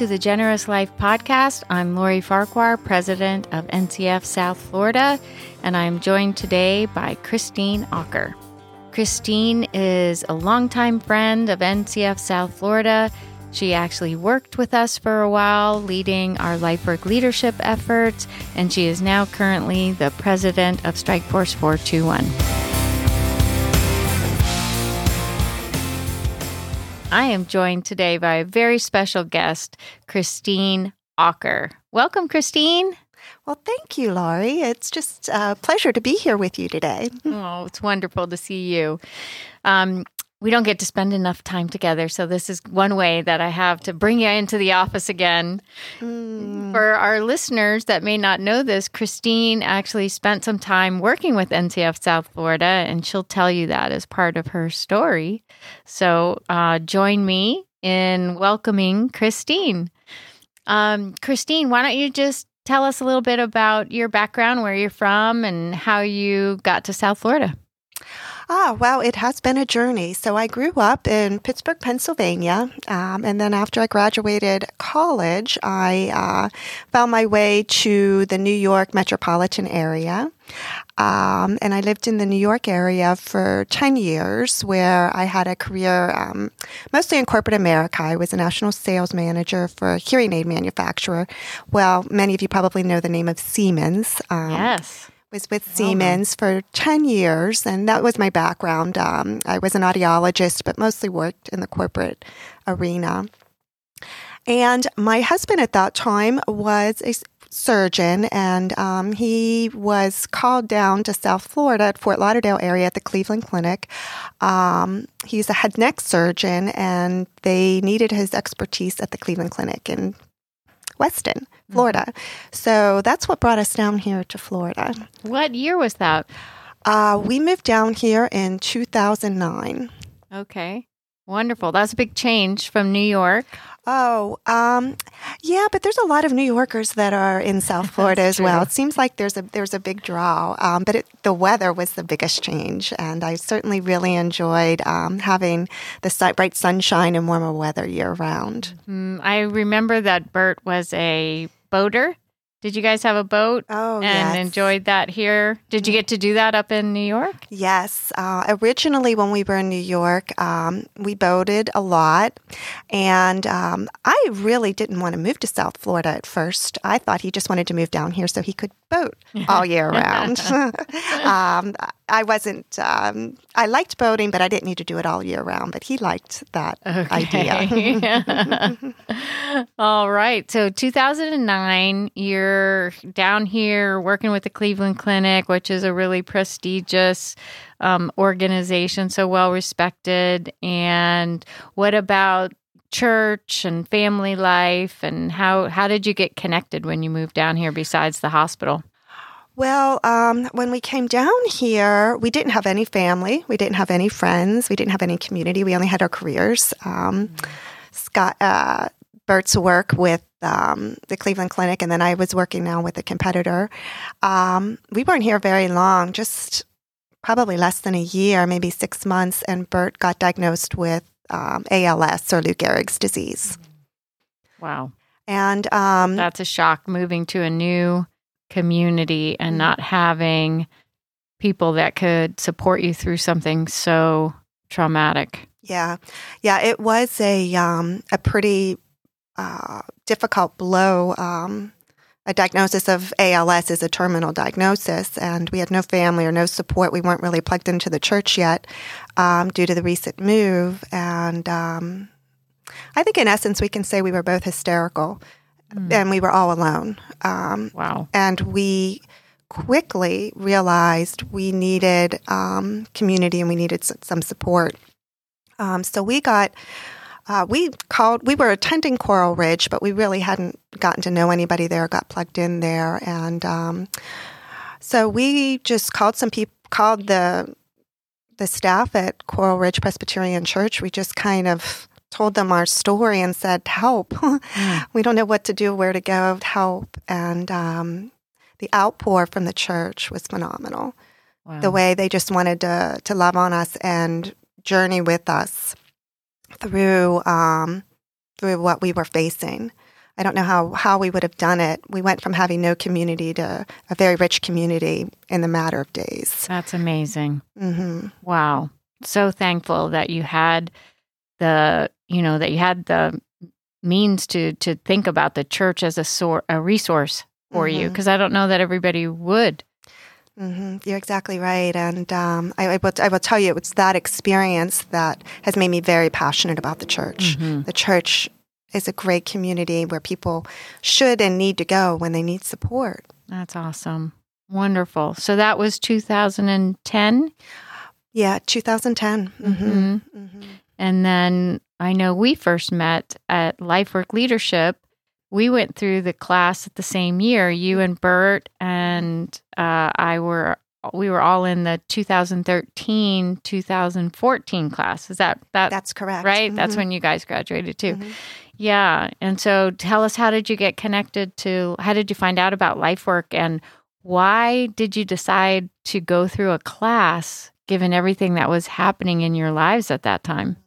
To the Generous Life Podcast. I'm Laurie Farquhar, president of NCF South Florida, and I'm joined today by Christine Auker. Christine is a longtime friend of NCF South Florida. She actually worked with us for a while, leading our LifeWork leadership efforts, and she is now currently the president of Strike Force 421. I am joined today by a very special guest, Christine Auker. Welcome, Christine. Well, thank you, Laurie. It's just a pleasure to be here with you today. oh, it's wonderful to see you. Um, we don't get to spend enough time together. So, this is one way that I have to bring you into the office again. Mm. For our listeners that may not know this, Christine actually spent some time working with NCF South Florida, and she'll tell you that as part of her story. So, uh, join me in welcoming Christine. Um, Christine, why don't you just tell us a little bit about your background, where you're from, and how you got to South Florida? Ah, well, it has been a journey. So I grew up in Pittsburgh, Pennsylvania. Um, and then after I graduated college, I uh, found my way to the New York metropolitan area. Um, and I lived in the New York area for 10 years, where I had a career um, mostly in corporate America. I was a national sales manager for a hearing aid manufacturer. Well, many of you probably know the name of Siemens. Um, yes was with Siemens for 10 years, and that was my background. Um, I was an audiologist, but mostly worked in the corporate arena. And my husband at that time was a surgeon, and um, he was called down to South Florida at Fort Lauderdale area at the Cleveland Clinic. Um, he's a head neck surgeon, and they needed his expertise at the Cleveland Clinic in Weston. Florida. Mm-hmm. So that's what brought us down here to Florida. What year was that? Uh, we moved down here in 2009. Okay. Wonderful. That's a big change from New York. Oh, um, yeah, but there's a lot of New Yorkers that are in South Florida as well. It seems like there's a there's a big draw, um, but it, the weather was the biggest change, and I certainly really enjoyed um, having the bright sunshine and warmer weather year round. Mm, I remember that Bert was a boater did you guys have a boat? Oh, and yes. enjoyed that here. Did you get to do that up in New York? Yes. Uh, originally, when we were in New York, um, we boated a lot, and um, I really didn't want to move to South Florida at first. I thought he just wanted to move down here so he could boat all year round. um, I wasn't. Um, I liked boating, but I didn't need to do it all year round. But he liked that okay. idea. all right. So 2009, you're down here working with the Cleveland Clinic, which is a really prestigious um, organization, so well respected. And what about church and family life and how how did you get connected when you moved down here besides the hospital well, um, when we came down here, we didn't have any family. We didn't have any friends. We didn't have any community. We only had our careers. Um, Scott, uh, Bert's work with um, the Cleveland Clinic, and then I was working now with a competitor. Um, we weren't here very long, just probably less than a year, maybe six months, and Bert got diagnosed with um, ALS or Lou Gehrig's disease. Wow. And um, that's a shock moving to a new community and mm-hmm. not having people that could support you through something so traumatic. Yeah, yeah, it was a um, a pretty uh, difficult blow. Um, a diagnosis of ALS is a terminal diagnosis, and we had no family or no support. We weren't really plugged into the church yet um, due to the recent move, and um, I think in essence we can say we were both hysterical mm. and we were all alone. Um, wow. And we quickly realized we needed um, community and we needed some support. Um, so we got, uh, we called, we were attending Coral Ridge, but we really hadn't gotten to know anybody there, got plugged in there. And um, so we just called some people, called the, the staff at Coral Ridge Presbyterian Church. We just kind of told them our story and said, "Help! Mm. we don't know what to do, where to go. Help!" And um, the outpour from the church was phenomenal. Wow. The way they just wanted to to love on us and journey with us through um, through what we were facing. I don't know how, how we would have done it. We went from having no community to a very rich community in the matter of days. That's amazing. Mm-hmm. Wow. So thankful that you had the, you know, that you had the means to to think about the church as a sort a resource for mm-hmm. you because I don't know that everybody would. Mm-hmm. You're exactly right, and um, I, I, will, I, will, tell you, it's that experience that has made me very passionate about the church. Mm-hmm. The church is a great community where people should and need to go when they need support. That's awesome. Wonderful. So that was 2010? Yeah, 2010. Mm-hmm. Mm-hmm. mm-hmm. And then I know we first met at LifeWork Leadership. We went through the class at the same year. You and Bert and uh, I were we were all in the 2013 2014 class is that that that's correct right mm-hmm. that's when you guys graduated too mm-hmm. Yeah. And so tell us how did you get connected to how did you find out about life work and why did you decide to go through a class given everything that was happening in your lives at that time?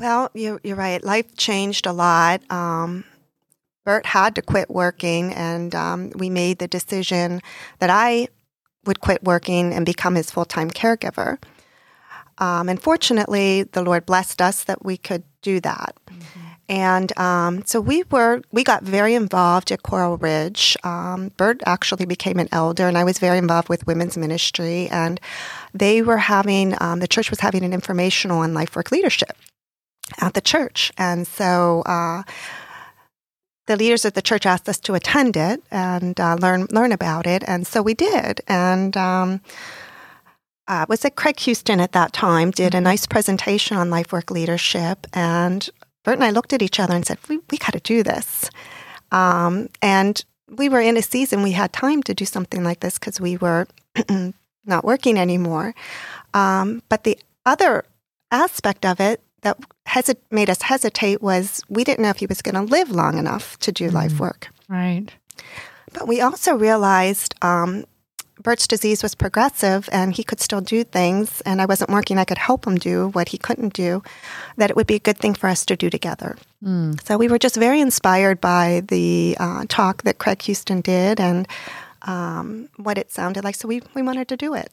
Well, you're, you're right. Life changed a lot. Um, Bert had to quit working, and um, we made the decision that I would quit working and become his full time caregiver. Um, and fortunately, the Lord blessed us that we could do that. Mm-hmm. And um, so we were, we got very involved at Coral Ridge. Um, Bert actually became an elder, and I was very involved with women's ministry. And they were having, um, the church was having an informational on life work leadership at the church. And so, uh, the leaders of the church asked us to attend it and uh, learn learn about it, and so we did. And um, uh, was it Craig Houston at that time, did a mm-hmm. nice presentation on life work leadership. And Bert and I looked at each other and said, we, we got to do this. Um, and we were in a season we had time to do something like this because we were not working anymore. Um, but the other aspect of it that hesit- made us hesitate was we didn't know if he was going to live long enough to do mm life work. Right. But we also realized um, Bert's disease was progressive and he could still do things, and I wasn't working, I could help him do what he couldn't do, that it would be a good thing for us to do together. Mm. So we were just very inspired by the uh, talk that Craig Houston did and um, what it sounded like. So we, we wanted to do it.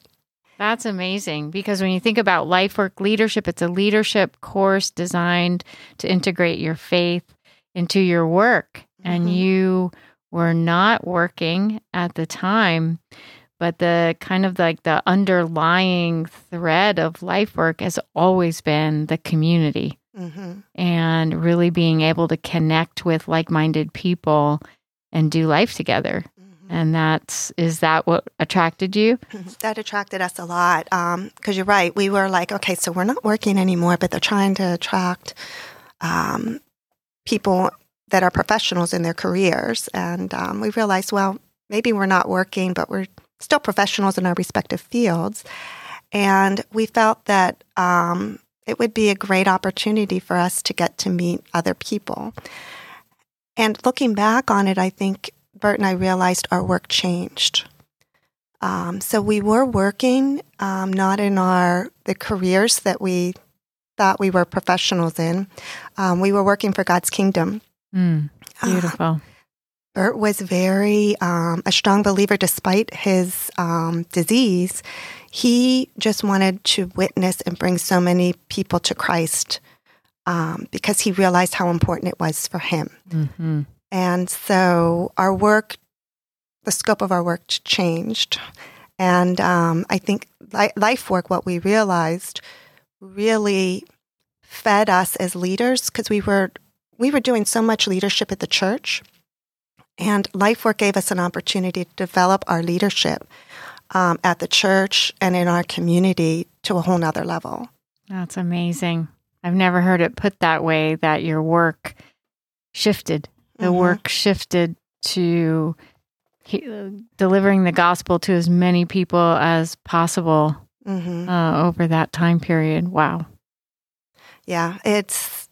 That's amazing because when you think about life work leadership, it's a leadership course designed to integrate your faith into your work. Mm-hmm. And you were not working at the time but the kind of like the underlying thread of life work has always been the community mm-hmm. and really being able to connect with like-minded people and do life together. And that's is that what attracted you that attracted us a lot because um, you're right we were like okay so we're not working anymore but they're trying to attract um, people that are professionals in their careers and um, we realized well maybe we're not working but we're still professionals in our respective fields. And we felt that um, it would be a great opportunity for us to get to meet other people. And looking back on it, I think Bert and I realized our work changed. Um, so we were working um, not in our the careers that we thought we were professionals in. Um, we were working for God's kingdom. Mm, beautiful. Uh, Bert was very um, a strong believer despite his um, disease. He just wanted to witness and bring so many people to Christ um, because he realized how important it was for him. Mm-hmm. And so our work, the scope of our work changed. And um, I think life work, what we realized, really fed us as leaders because we were we were doing so much leadership at the church and life work gave us an opportunity to develop our leadership um, at the church and in our community to a whole nother level. That's amazing. I've never heard it put that way that your work shifted. The mm-hmm. work shifted to he, delivering the gospel to as many people as possible mm-hmm. uh, over that time period. Wow. Yeah, it's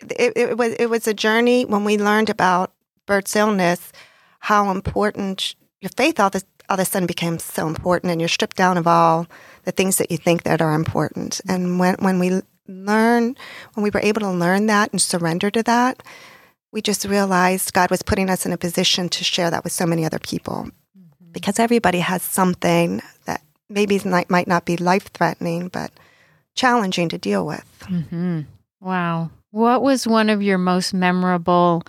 it, it was it was a journey when we learned about Bert's illness, how important your faith all, this, all of a sudden became so important, and you're stripped down of all the things that you think that are important. And when when we learn, when we were able to learn that and surrender to that, we just realized God was putting us in a position to share that with so many other people. Mm-hmm. Because everybody has something that maybe might not be life threatening, but challenging to deal with. Mm-hmm. Wow. What was one of your most memorable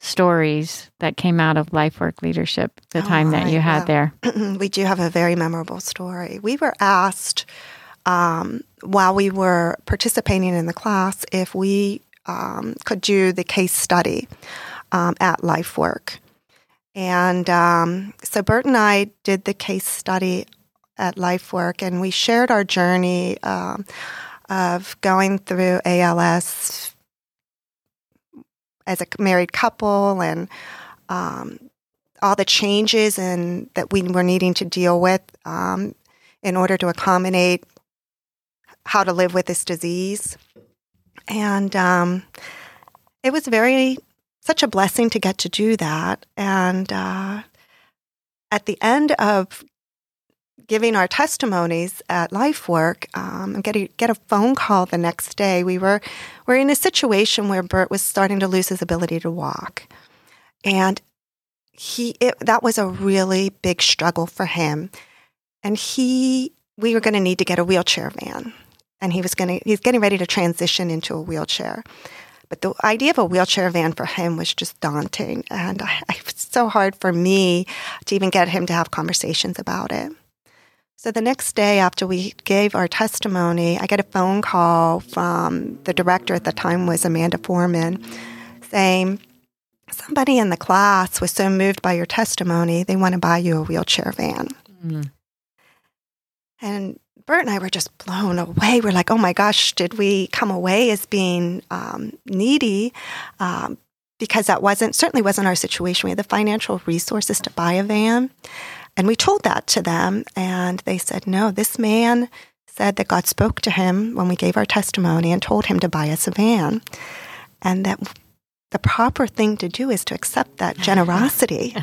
stories that came out of LifeWork leadership the time that you had there? we do have a very memorable story. We were asked um, while we were participating in the class if we um, could do the case study um, at LifeWork. And um, so Bert and I did the case study at LifeWork, and we shared our journey um, of going through ALS as a married couple and um, all the changes and that we were needing to deal with um, in order to accommodate how to live with this disease. And um, it was very, such a blessing to get to do that. And uh, at the end of giving our testimonies at LifeWork um, and get a, get a phone call the next day, we were, were in a situation where Bert was starting to lose his ability to walk. And he it, that was a really big struggle for him. And he we were going to need to get a wheelchair van and he was going to he's getting ready to transition into a wheelchair. But the idea of a wheelchair van for him was just daunting. And I, it was so hard for me to even get him to have conversations about it. So the next day after we gave our testimony i get a phone call from the director at the time was amanda foreman saying somebody in the class was so moved by your testimony they want to buy you a wheelchair van. Mm. and Bert and I were just blown away. We're like, oh my gosh, did we come away as being um, needy? Um, because that wasn't certainly wasn't our situation. We had the financial resources to buy a van, and we told that to them, and they said, no. This man said that God spoke to him when we gave our testimony and told him to buy us a van, and that the proper thing to do is to accept that generosity.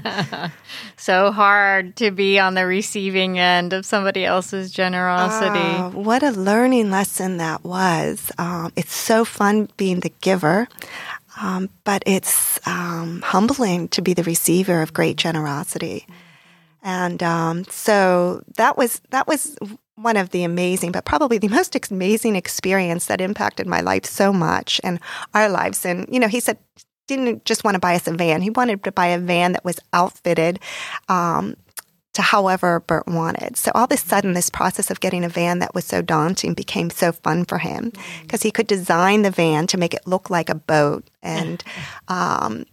so hard to be on the receiving end of somebody else's generosity. Uh, what a learning lesson that was. Um, it's so fun being the giver, um, but it's um, humbling to be the receiver of great generosity. And um, so that was that was one of the amazing, but probably the most amazing experience that impacted my life so much and our lives. And, you know, he said, didn't just want to buy us a van. He wanted to buy a van that was outfitted um, to however Bert wanted. So all of a sudden, this process of getting a van that was so daunting became so fun for him because mm-hmm. he could design the van to make it look like a boat and um,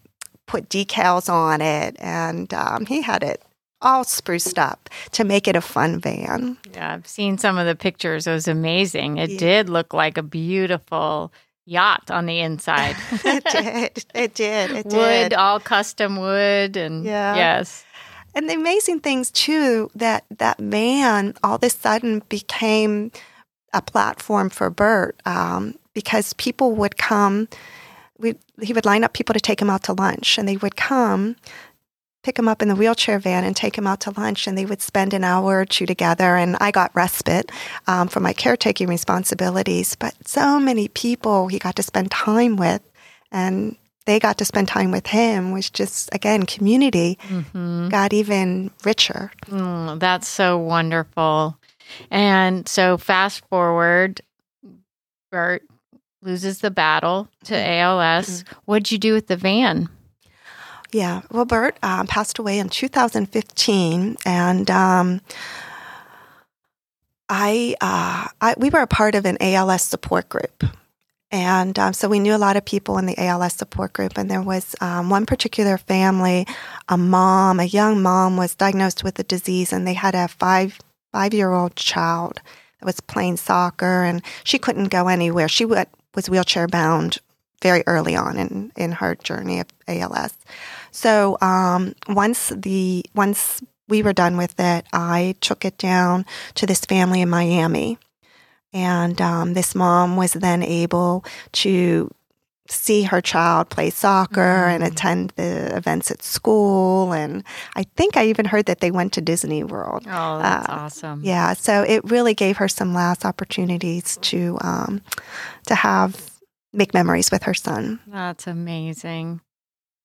put decals on it. And um, he had it all spruced up to make it a fun van. Yeah, I've seen some of the pictures. It was amazing. It yeah. did look like a beautiful yacht on the inside. it did. It did. It wood, did. all custom wood, and yeah. yes. And the amazing things too that that van all of a sudden became a platform for Bert um, because people would come. We, he would line up people to take him out to lunch, and they would come pick him up in the wheelchair van and take him out to lunch, and they would spend an hour or two together. And I got respite um, from my caretaking responsibilities, but so many people he got to spend time with, and they got to spend time with him was just again community mm-hmm. got even richer. Mm, that's so wonderful. And so fast forward, Bert loses the battle to mm-hmm. ALS. Mm-hmm. What'd you do with the van? Yeah, well, Bert um, passed away in 2015, and um, I, uh, I, we were a part of an ALS support group, and um, so we knew a lot of people in the ALS support group. And there was um, one particular family, a mom, a young mom, was diagnosed with the disease, and they had a five five year old child that was playing soccer, and she couldn't go anywhere. She was wheelchair bound very early on in, in her journey of ALS. So um, once the once we were done with it, I took it down to this family in Miami, and um, this mom was then able to see her child play soccer and attend the events at school. And I think I even heard that they went to Disney World. Oh, that's awesome. Yeah, so it really gave her some last opportunities to um, to have make memories with her son. That's amazing.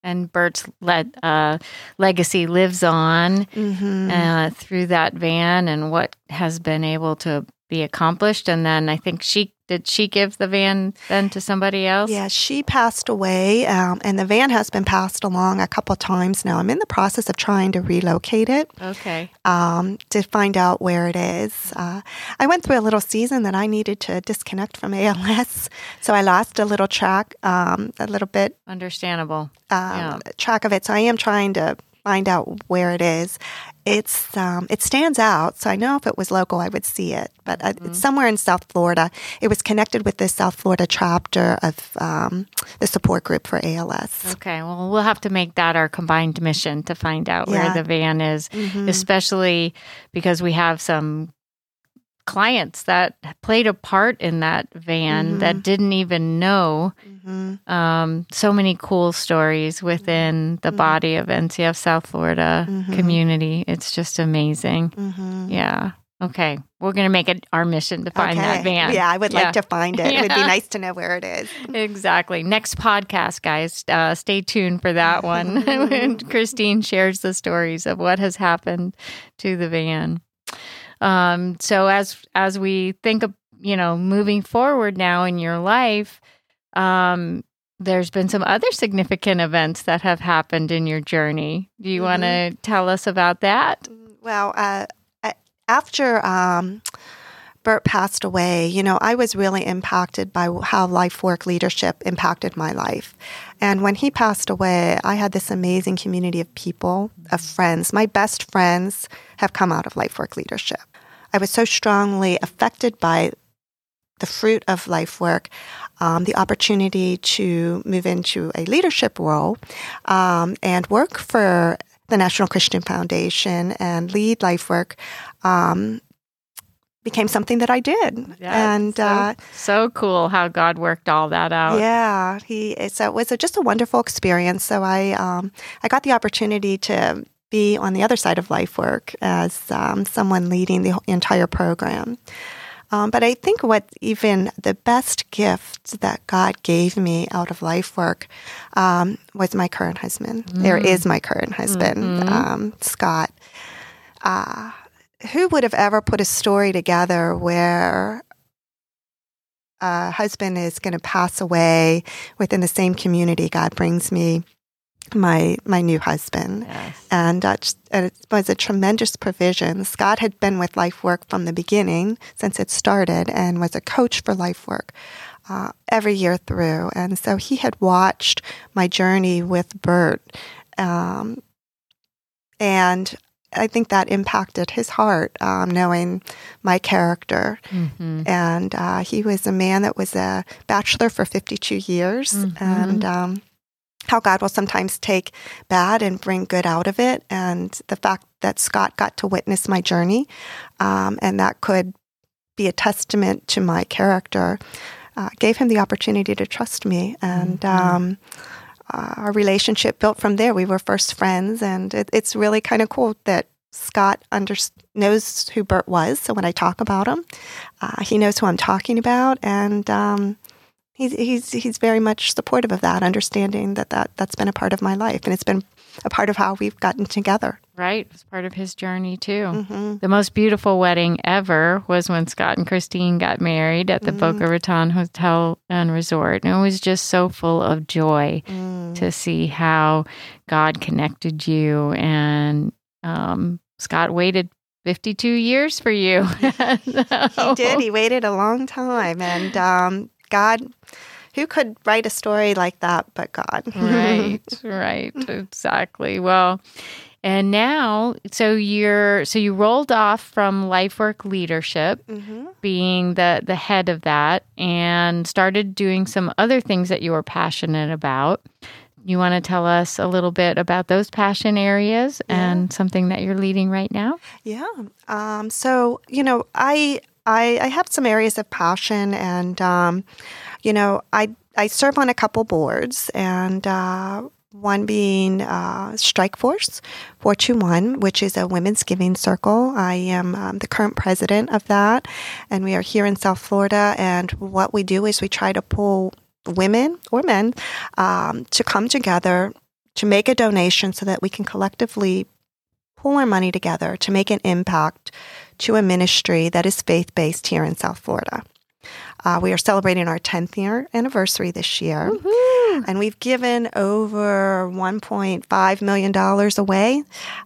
And Bert's le- uh, legacy lives on Mm-hmm. uh, through that van and what has been able to be accomplished. And then I think she did she give the van then to somebody else? Yeah, she passed away, um, and the van has been passed along a couple times now. I'm in the process of trying to relocate it Okay. um, to find out where it is. Uh, I went through a little season that I needed to disconnect from ALS, so I lost a little track, um, a little bit Understandable. um, track of it. So I am trying to find out where it is. It's um, it stands out, so I know if it was local, I would see it. But uh, it's somewhere in South Florida. It was connected with the South Florida chapter of um, the support group for ALS. Okay. Well, we'll have to make that our combined mission to find out where the van is, Mhm. especially because we have some clients that played a part in that van that didn't even know Mhm. um, so many cool stories within the body of NCF South Florida Mhm. community. It's just amazing. Mhm. Yeah. Okay. We're going to make it our mission to find that van. Yeah, I would Yeah. like to find it. It would be nice to know where it is. Exactly. Next podcast, guys. Uh, stay tuned for that one. when Christine shares the stories of what has happened to the van. Um, so as as we think of you know moving forward now in your life, um, there's been some other significant events that have happened in your journey. Do you want to tell us about that? Well, uh, after um, Bert passed away, you know, I was really impacted by how life work leadership impacted my life. And when he passed away, I had this amazing community of people, of friends. My best friends have come out of life work leadership. I was so strongly affected by the fruit of life work, um, the opportunity to move into a leadership role um, and work for the National Christian Foundation and lead life work um, became something that I did. and so, uh, so cool how God worked all that out. yeah, he so it was a, just a wonderful experience. So I um, I got the opportunity to be on the other side of life work as um, someone leading the entire program. Um, but I think what even the best gift that God gave me out of life work um, was my current husband. There is my current husband, um, Scott. Uh, who would have ever put a story together where a husband is going to pass away within the same community? God brings me my my new husband Yes. and, uh, and it was a tremendous provision. Scott had been with Life Work from the beginning, since it started, and was a coach for Life Work uh, every year through. And so he had watched my journey with Bert, um, and I think that impacted his heart, um, knowing my character. hmm And uh, he was a man that was a bachelor for 52 years. Mhm. And um, how God will sometimes take bad and bring good out of it. And the fact that Scott got to witness my journey um, and that could be a testament to my character uh, gave him the opportunity to trust me. And Mhm. um, uh, our relationship built from there. We were first friends, and it, it's really kind of cool that Scott under, knows who Bert was. So when I talk about him, uh, he knows who I'm talking about, and um, he's he's he's very much supportive of that, understanding that, that that's been a part of my life, and it's been a part of how we've gotten together. Right. it's part of his journey too. hmm The most beautiful wedding ever was when Scott and Christine got married at the Boca Raton Hotel and Resort. And it was just so full of joy Mm. to see how God connected you. And um, Scott waited 52 years for you. He did. He waited a long time, and um, God, who could write a story like that but God? right right exactly. Well and now so you're so you rolled off from lifework leadership hmm being the the head of that and started doing some other things that you were passionate about. You want to tell us a little bit about those passion areas and something that you're leading right now? Yeah. Um, so you know, I, I I have some areas of passion, and um, you know, I I serve on a couple boards, and uh, one being uh, Strike Force 421, which is a women's giving circle. I am um, the current president of that, and we are here in South Florida. And what we do is we try to pull women or men um, to come together to make a donation so that we can collectively pull our money together to make an impact to a ministry that is faith based here in South Florida. Uh, we are celebrating our 10th year anniversary this year. Woohoo! And we've given over $1.5 million away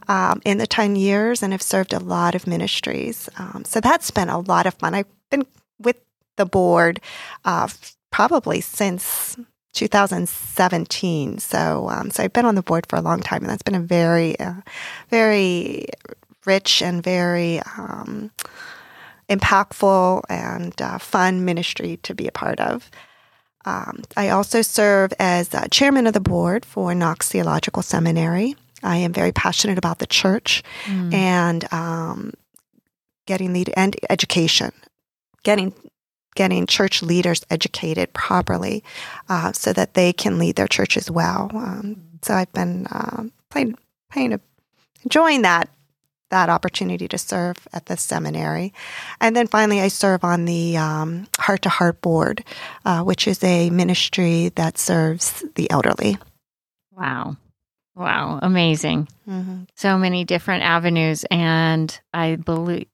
um, in the 10 years and have served a lot of ministries. Um, so that's been a lot of fun. I've been with the board uh, probably since 2017. So, um, so I've been on the board for a long time, and that's been a very, uh, very rich and very um, impactful and uh, fun ministry to be a part of. Um, I also serve as uh, chairman of the board for Knox Theological Seminary. I am very passionate about the church Mm. and um, getting lead and education, getting getting church leaders educated properly uh, so that they can lead their churches well. Um, so I've been uh, playing, playing a, enjoying that that opportunity to serve at the seminary, and then finally I serve on the Heart to Heart board, uh, which is a ministry that serves the elderly. Wow. Wow. Amazing. Mm-hmm. So many different avenues. And I believe,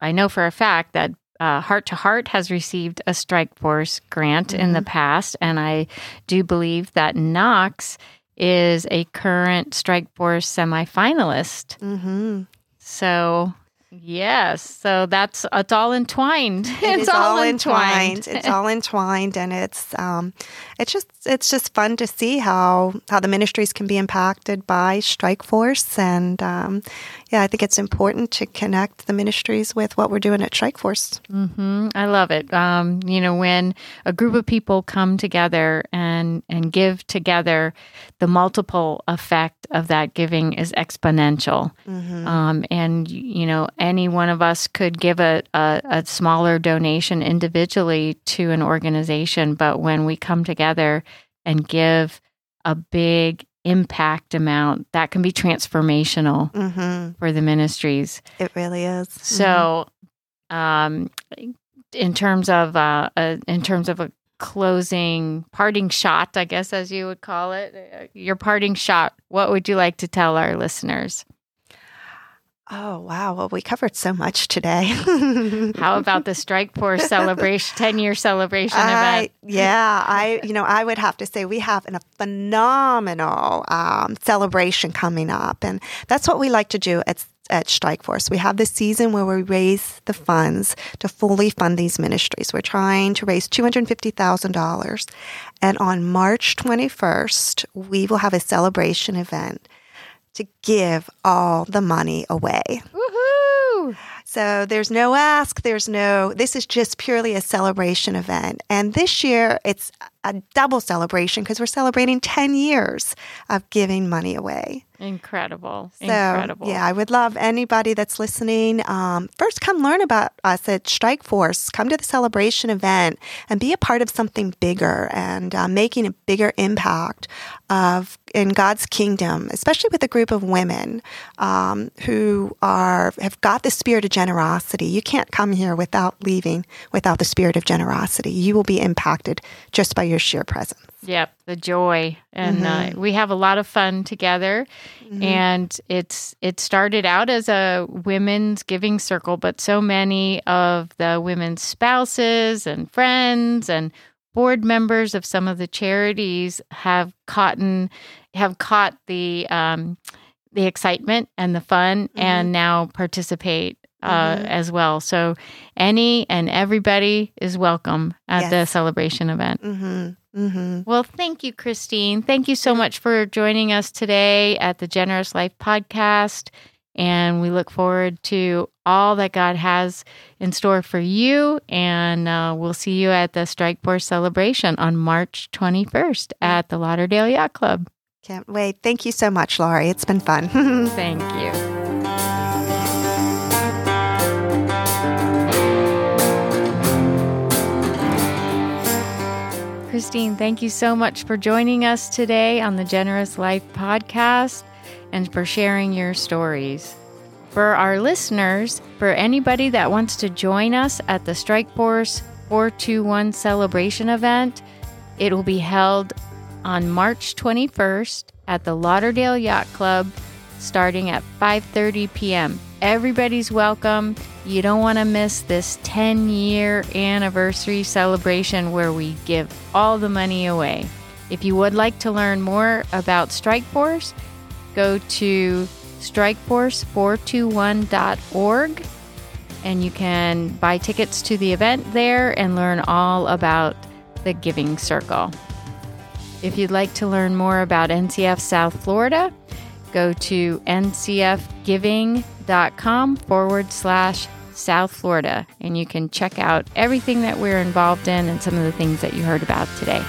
I know for a fact that uh, Heart to Heart has received a Strike Force grant in the past. And I do believe that Knox is a current Strike Force semifinalist. Mm-hmm. So, yes. So that's, it's all entwined. It it's is all entwined. it's all entwined, and it's um, it's just it's just fun to see how how the ministries can be impacted by Strike Force, and um, yeah, I think it's important to connect the ministries with what we're doing at Strike Force. hmm I love it. Um, you know, when a group of people come together and and give together, the multiple effect of that giving is exponential. Mm-hmm. Um, and you know, any one of us could give a, a a smaller donation individually to an organization, but when we come together and give a big impact amount, that can be transformational Mm-hmm. for the ministries. It really is. So, um, in terms of uh, uh, in terms of a closing parting shot, I guess as you would call it, uh, your parting shot. What would you like to tell our listeners? Oh wow, well we covered so much today. How about the Strike Force celebration, ten year celebration I, event? yeah, I you know I would have to say we have an, a phenomenal um, celebration coming up, and that's what we like to do at at Strike Force. We have this season where we raise the funds to fully fund these ministries. We're trying to raise two hundred fifty thousand dollars, and on March twenty first, we will have a celebration event to give all the money away. Woohoo! So there's no ask, there's no, this is just purely a celebration event. And this year it's a double celebration because we're celebrating 10 years of giving money away. Incredible! So, Incredible! yeah, I would love anybody that's listening. Um, first, come learn about us at Strike Force. Come to the celebration event and be a part of something bigger and uh, making a bigger impact of in God's kingdom, especially with a group of women um, who are have got the spirit of generosity. You can't come here without leaving without the spirit of generosity. You will be impacted just by your sheer presence. Yep, the joy, and Mm-hmm. uh, we have a lot of fun together. And it's it started out as a women's giving circle, but so many of the women's spouses and friends and board members of some of the charities have caught in, have caught the um, the excitement and the fun, and now participate. Uh, Mhm. As well. So, any and everybody is welcome at the celebration event. Mm-hmm. Mm-hmm. Well, thank you, Christine. Thank you so much for joining us today at the Generous Life podcast. And we look forward to all that God has in store for you. And uh, we'll see you at the Strike Force celebration on March 21st at the Lauderdale Yacht Club. Can't wait. Thank you so much, Laurie. It's been fun. Thank you. Christine, thank you so much for joining us today on the Generous Life podcast and for sharing your stories. For our listeners, for anybody that wants to join us at the Strike Force 421 celebration event, it will be held on March 21st at the Lauderdale Yacht Club starting at 5:30 p.m. Everybody's welcome. You don't want to miss this 10 year anniversary celebration where we give all the money away. If you would like to learn more about Strikeforce, go to strikeforce421.org and you can buy tickets to the event there and learn all about the Giving Circle. If you'd like to learn more about NCF South Florida, go to ncfgiving.com forward slash South Florida, and you can check out everything that we're involved in and some of the things that you heard about today.